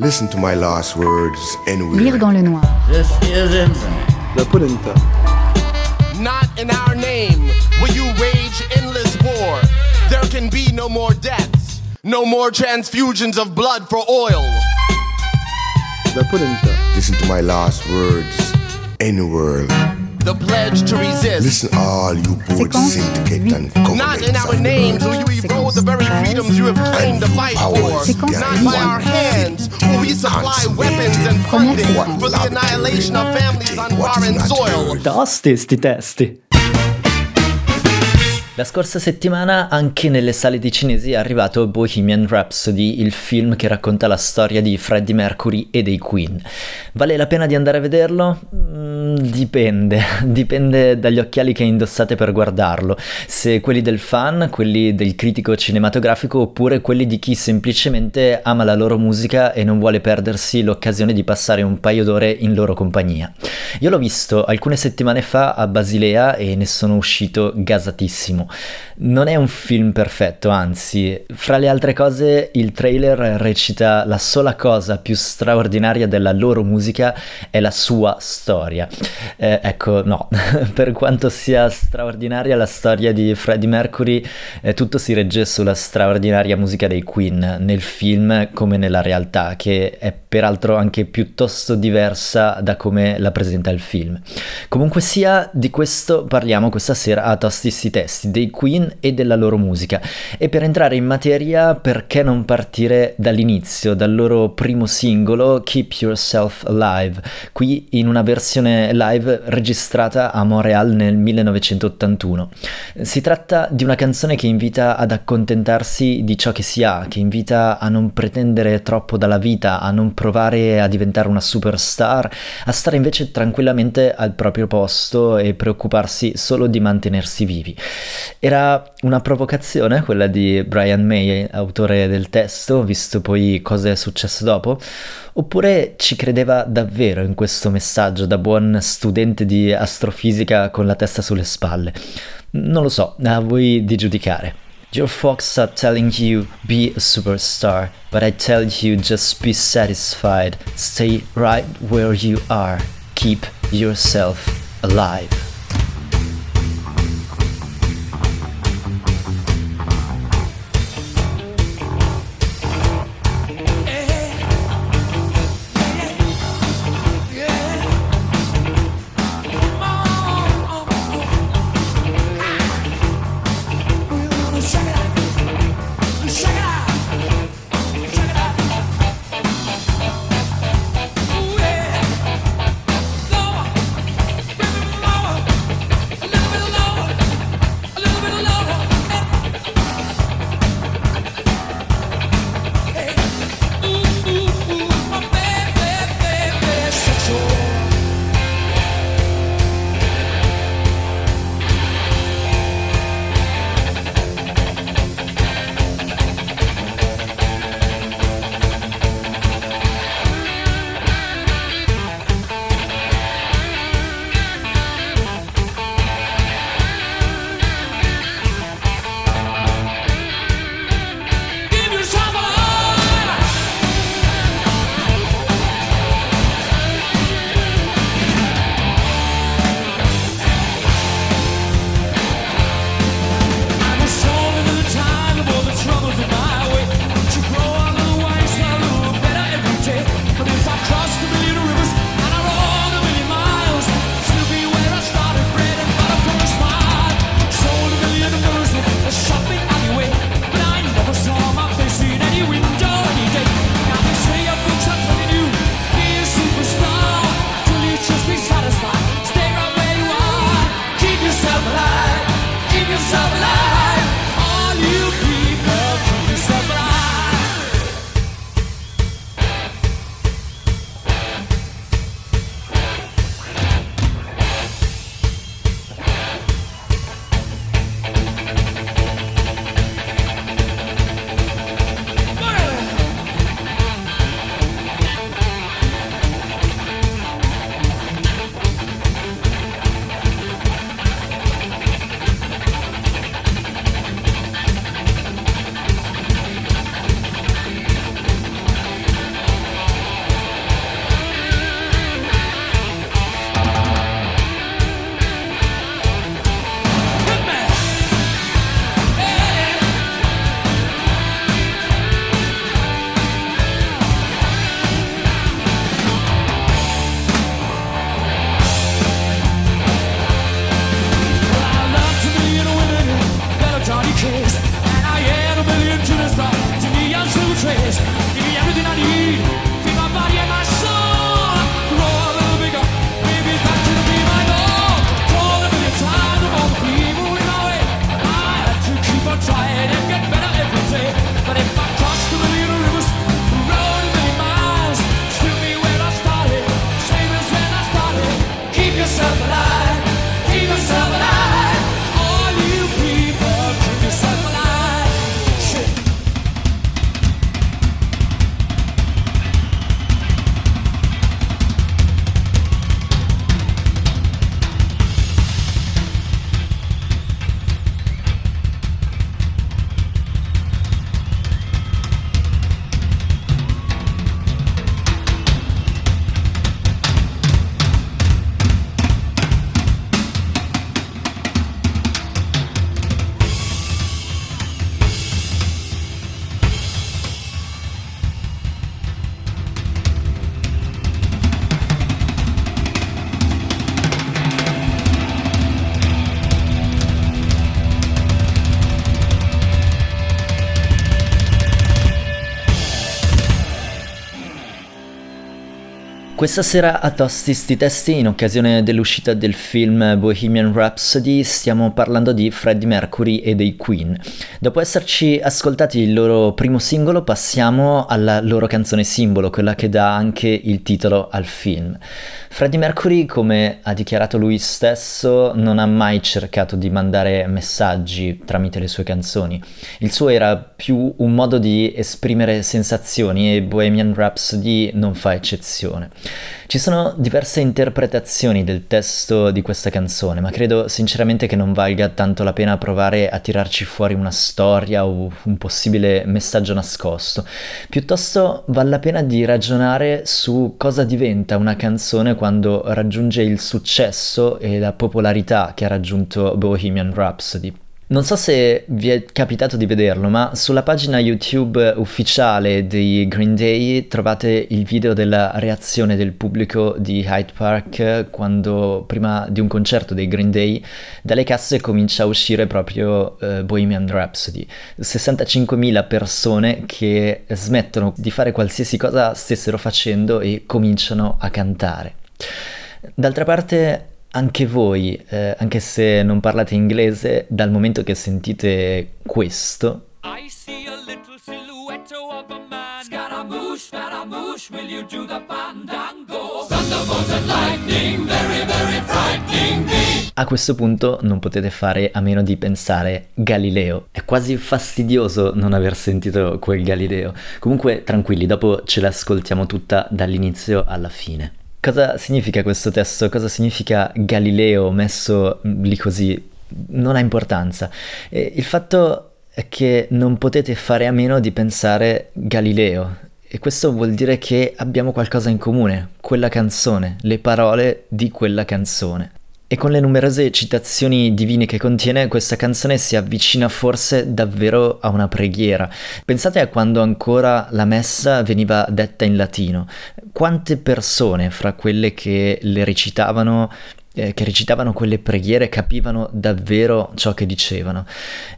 Listen to my last words anyway. Lire dans le noir. This is infinite. La polenta. Not in our name will you wage endless war. There can be no more deaths, no more transfusions of blood for oil. La polenta. Listen to my last words anywhere. The pledge to resist. Listen, all you both Séquence syndicate huit. and Not in our of names will world. you erode the very freedoms you have claimed to fight for. Séquence Not by our hands will we supply weapons and funding for the annihilation of families on foreign soil. Tosti sti testi. La scorsa settimana anche nelle sale di cinesi è arrivato Bohemian Rhapsody, il film che racconta la storia di Freddie Mercury e dei Queen. Vale la pena di andare a vederlo? Mm, dipende, dipende dagli occhiali che indossate per guardarlo, se quelli del fan, quelli del critico cinematografico oppure quelli di chi semplicemente ama la loro musica e non vuole perdersi l'occasione di passare un paio d'ore in loro compagnia. Io l'ho visto alcune settimane fa a Basilea e ne sono uscito gasatissimo. Non è un film perfetto, anzi, fra le altre cose il trailer recita la sola cosa più straordinaria della loro musica è la sua storia. Eh, ecco, no, per quanto sia straordinaria la storia di Freddie Mercury, eh, tutto si regge sulla straordinaria musica dei Queen, nel film come nella realtà, che è peraltro anche piuttosto diversa da come la presenta il film. Comunque sia, di questo parliamo questa sera a Tosti sti testi, dei Queen e della loro musica. E per entrare in materia, perché non partire dall'inizio, dal loro primo singolo, Keep Yourself Alive, qui in una versione live registrata a Montreal nel 1981. Si tratta di una canzone che invita ad accontentarsi di ciò che si ha, che invita a non pretendere troppo dalla vita, a non provare a diventare una superstar, a stare invece tranquillamente al proprio posto e preoccuparsi solo di mantenersi vivi. Era una provocazione quella di Brian May, autore del testo, visto poi cosa è successo dopo? Oppure ci credeva davvero in questo messaggio da buon studente di astrofisica con la testa sulle spalle? Non lo so, a voi di giudicare. Your folks are telling you be a superstar, but I tell you just be satisfied. Stay right where you are. Keep yourself alive. Questa sera a Tosti sti testi, in occasione dell'uscita del film Bohemian Rhapsody, stiamo parlando di Freddie Mercury e dei Queen. Dopo esserci ascoltati il loro primo singolo, passiamo alla loro canzone simbolo, quella che dà anche il titolo al film. Freddie Mercury, come ha dichiarato lui stesso, non ha mai cercato di mandare messaggi tramite le sue canzoni. Il suo era più un modo di esprimere sensazioni e Bohemian Rhapsody non fa eccezione. Ci sono diverse interpretazioni del testo di questa canzone, ma credo sinceramente che non valga tanto la pena provare a tirarci fuori una storia o un possibile messaggio nascosto. Piuttosto vale la pena di ragionare su cosa diventa una canzone quando raggiunge il successo e la popolarità che ha raggiunto Bohemian Rhapsody. Non so se vi è capitato di vederlo, ma sulla pagina YouTube ufficiale dei Green Day trovate il video della reazione del pubblico di Hyde Park quando prima di un concerto dei Green Day dalle casse comincia a uscire proprio uh, Bohemian Rhapsody. 65.000 persone che smettono di fare qualsiasi cosa stessero facendo e cominciano a cantare. D'altra parte anche voi, eh, anche se non parlate inglese, dal momento che sentite questo... A questo punto non potete fare a meno di pensare Galileo. È quasi fastidioso non aver sentito quel Galileo. Comunque tranquilli, dopo ce l'ascoltiamo tutta dall'inizio alla fine. Cosa significa questo testo? Cosa significa Galileo messo lì così? Non ha importanza. Il fatto è che non potete fare a meno di pensare Galileo. E questo vuol dire che abbiamo qualcosa in comune, quella canzone, le parole di quella canzone. E con le numerose citazioni divine che contiene, questa canzone si avvicina forse davvero a una preghiera. Pensate a quando ancora la messa veniva detta in latino. Quante persone fra quelle che le recitavano eh, che recitavano quelle preghiere capivano davvero ciò che dicevano.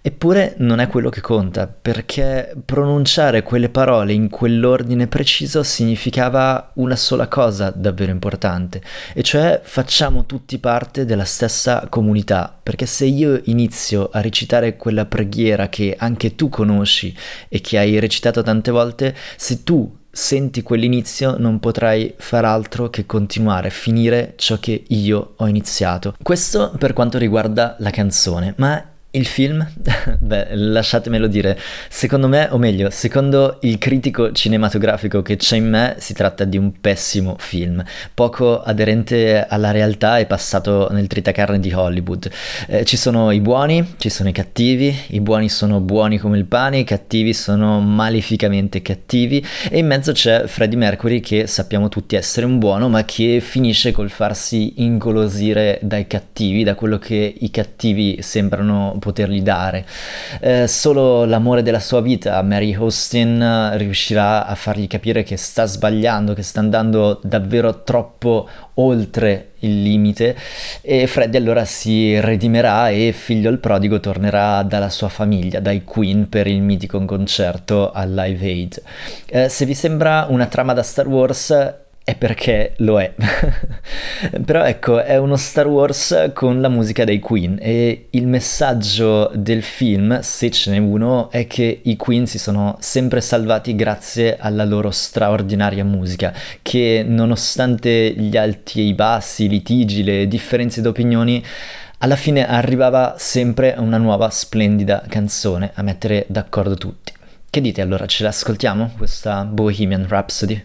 Eppure non è quello che conta, perché pronunciare quelle parole in quell'ordine preciso significava una sola cosa davvero importante, e cioè facciamo tutti parte della stessa comunità, perché se io inizio a recitare quella preghiera che anche tu conosci e che hai recitato tante volte, se tu senti quell'inizio non potrai far altro che continuare, finire ciò che io ho iniziato. Questo per quanto riguarda la canzone, ma il film? Beh, lasciatemelo dire, secondo me, o meglio, secondo il critico cinematografico che c'è in me, si tratta di un pessimo film, poco aderente alla realtà e passato nel tritacarne di Hollywood. Eh, ci sono i buoni, ci sono i cattivi, i buoni sono buoni come il pane, i cattivi sono maleficamente cattivi e in mezzo c'è Freddie Mercury che sappiamo tutti essere un buono ma che finisce col farsi ingolosire dai cattivi, da quello che i cattivi sembrano potergli dare. Eh, solo l'amore della sua vita, Mary Austin, riuscirà a fargli capire che sta sbagliando, che sta andando davvero troppo oltre il limite e Freddy allora si redimerà e figlio il prodigo tornerà dalla sua famiglia, dai Queen per il mitico concerto al Live Aid. Eh, se vi sembra una trama da Star Wars è perché lo è. Però ecco, è uno Star Wars con la musica dei Queen e il messaggio del film, se ce n'è uno, è che i Queen si sono sempre salvati grazie alla loro straordinaria musica, che nonostante gli alti e i bassi, i litigi, le differenze d'opinioni, alla fine arrivava sempre una nuova splendida canzone a mettere d'accordo tutti. Che dite allora, ce l'ascoltiamo questa Bohemian Rhapsody?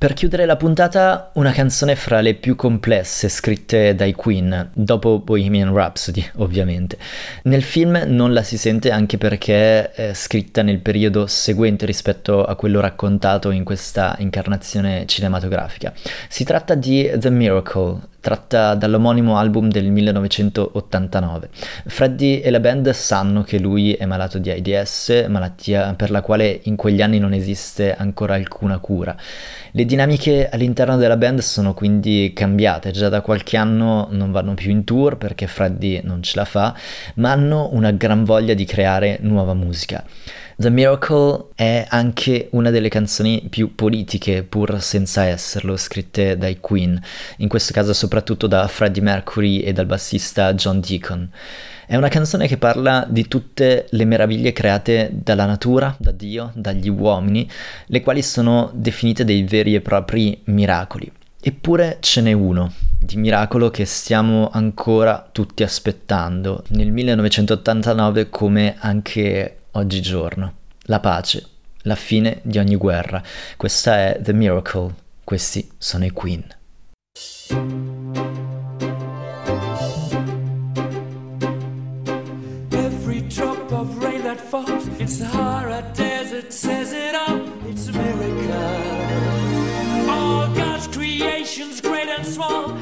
Per chiudere la puntata, una canzone fra le più complesse scritte dai Queen, dopo Bohemian Rhapsody, ovviamente. Nel film non la si sente anche perché è scritta nel periodo seguente rispetto a quello raccontato in questa incarnazione cinematografica. Si tratta di The Miracle, tratta dall'omonimo album del 1989. Freddie e la band sanno che lui è malato di AIDS, malattia per la quale in quegli anni non esiste ancora alcuna cura. Le dinamiche all'interno della band sono quindi cambiate, già da qualche anno non vanno più in tour perché Freddie non ce la fa, ma hanno una gran voglia di creare nuova musica. The Miracle è anche una delle canzoni più politiche, pur senza esserlo, scritte dai Queen, in questo caso soprattutto da Freddie Mercury e dal bassista John Deacon. È una canzone che parla di tutte le meraviglie create dalla natura, da Dio, dagli uomini, le quali sono definite dei veri e propri miracoli. Eppure ce n'è uno di miracolo che stiamo ancora tutti aspettando nel 1989 come anche oggigiorno. La pace, la fine di ogni guerra. Questa è The Miracle, questi sono i Queen. Every drop of rain that falls in Sahara Desert says it all. It's a miracle. All God's creations, great and small,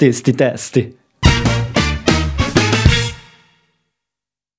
Tosti sti testi.